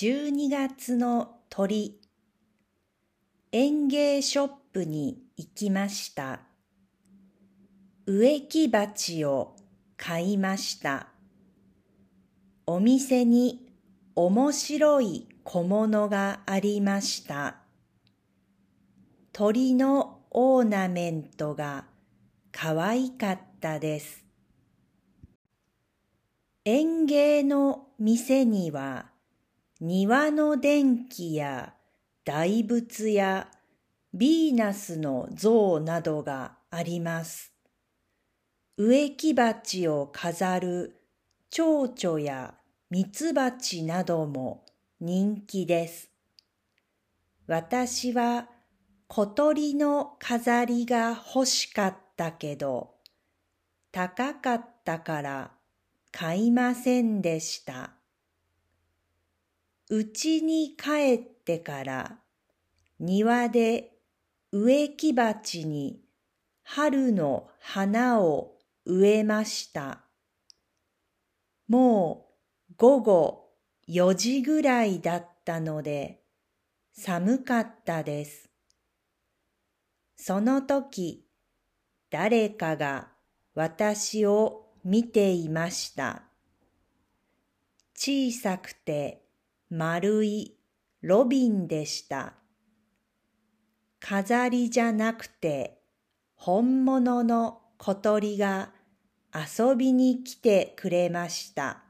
12月の鳥園芸ショップに行きました。植木鉢を買いました。お店に面白い小物がありました。鳥のオーナメントが可愛かったです。園芸の店には庭の電気や大仏やヴィーナスの像などがあります。植木鉢を飾る蝶々やミツバチなども人気です。私は小鳥の飾りが欲しかったけど、高かったから買いませんでした。うちに帰ってから庭で植木鉢に春の花を植えました。もう午後4時ぐらいだったので寒かったです。その時誰かが私を見ていました。小さくて丸いロビンでした。飾りじゃなくて本物の小鳥が遊びに来てくれました。